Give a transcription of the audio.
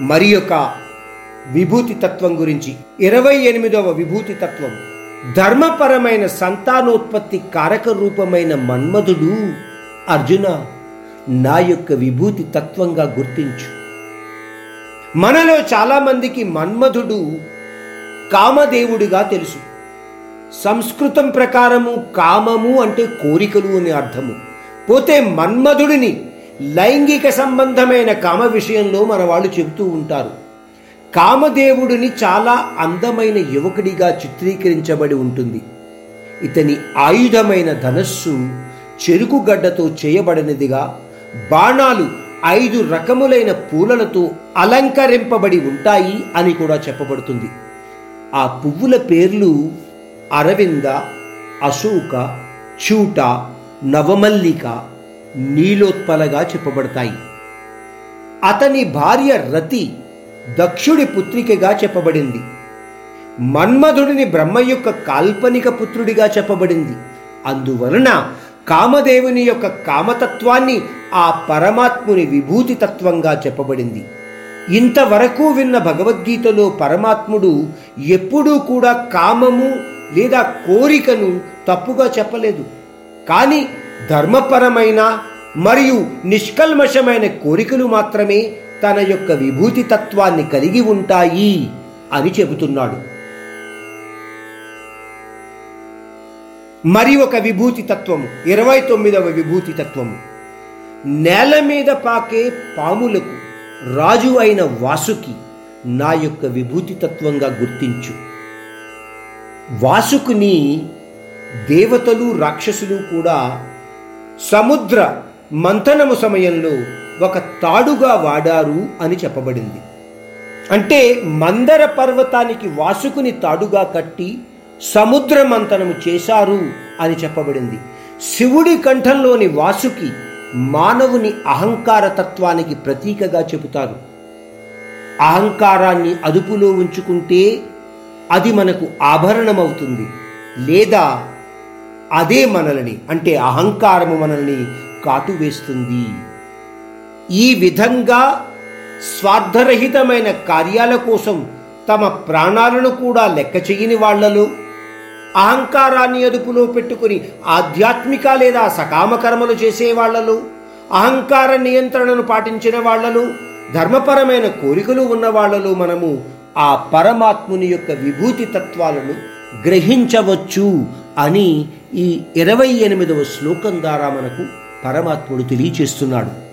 మరి యొక్క విభూతి తత్వం గురించి. ఇరవై ఎనిమిదవ విభూతి తత్వం. ధర్మపరమైన సంతానోత్పత్తి కారక రూపమైన మన్మధుడు అర్జున నా యొక్క విభూతి తత్వంగా గుర్తించు. మనలో చాలామందికి మన్మధుడు కామదేవుడిగా తెలుసు. సంస్కృతం ప్రకారము కామము అంటే కోరికలు అని అర్థము. పోతే మన్మధుడిని లైంగిక సంబంధమైన కామ విషయంలో మన వాళ్ళు చెబుతూ ఉంటారు. కామదేవుడిని చాలా అందమైన యువకుడిగా చిత్రీకరించబడి ఉంటుంది. ఇతని ఆయుధమైన ధనస్సు చెరుకుగడ్డతో చేయబడినదిగా బాణాలు ఐదు రకములైన పూలలతో అలంకరింపబడి ఉంటాయి అని కూడా చెప్పబడుతుంది. ఆ పువ్వుల పేర్లు అరవింద అశోక చూట నవమల్లిక నీలోత్పలగా చెప్పబడతాయి. అతని భార్య రతి దక్షుడి పుత్రికగా చెప్పబడింది. మన్మధుడిని బ్రహ్మ యొక్క కాల్పనిక పుత్రుడిగా చెప్పబడింది. అందువలన కామదేవుని యొక్క కామతత్వాన్ని ఆ పరమాత్ముని విభూతి తత్వంగా చెప్పబడింది. ఇంతవరకు విన్న భగవద్గీతలో పరమాత్ముడు ఎప్పుడూ కూడా కామము లేదా కోరికను తప్పుగా చెప్పలేదు. కానీ ధర్మపరమైన మరియు నిష్కల్మషమైన కోరికలు మాత్రమే తన యొక్క విభూతి తత్వాన్ని కలిగి ఉంటాయి అని చెబుతున్నాడు. మరి ఒక విభూతి తత్వము ఇరవై తొమ్మిదవ విభూతి తత్వము. నేల మీద పాకే పాములకు రాజు అయిన వాసుకి నా యొక్క విభూతి తత్వంగా గుర్తించు. వాసుకుని దేవతలు రాక్షసులు కూడా సముద్ర మంథనము సమయంలో ఒక తాడుగా వాడారు అని చెప్పబడింది. అంటే మందర పర్వతానికి వాసుకుని తాడుగా కట్టి సముద్ర మంథనము చేశారు అని చెప్పబడింది. శివుడి కంఠంలోని వాసుకి మానవుని అహంకార తత్వానికి ప్రతీకగా చెబుతారు. అహంకారాన్ని అదుపులో ఉంచుకుంటే అది మనకు ఆభరణమవుతుంది. లేదా అదే మనల్ని అంటే అహంకారము మనల్ని కాటువేస్తుంది ఈ విధంగా స్వార్థరహితమైన కార్యాల కోసం తమ ప్రాణాలను కూడా లెక్క చేయని వాళ్ళలో అహంకారాన్ని అదుపులో పెట్టుకుని ఆధ్యాత్మిక లేదా సకామకర్మలు చేసే అహంకార నియంత్రణను పాటించిన వాళ్ళలో ధర్మపరమైన కోరికలు ఉన్న వాళ్ళలో మనము ఆ పరమాత్ముని యొక్క విభూతి తత్వాలను గ్రహించవచ్చు. అని ఈ ఇరవై ఎనిమిదవ శ్లోకం ద్వారా మనకు పరమాత్ముడు తెలియచేస్తున్నాడు.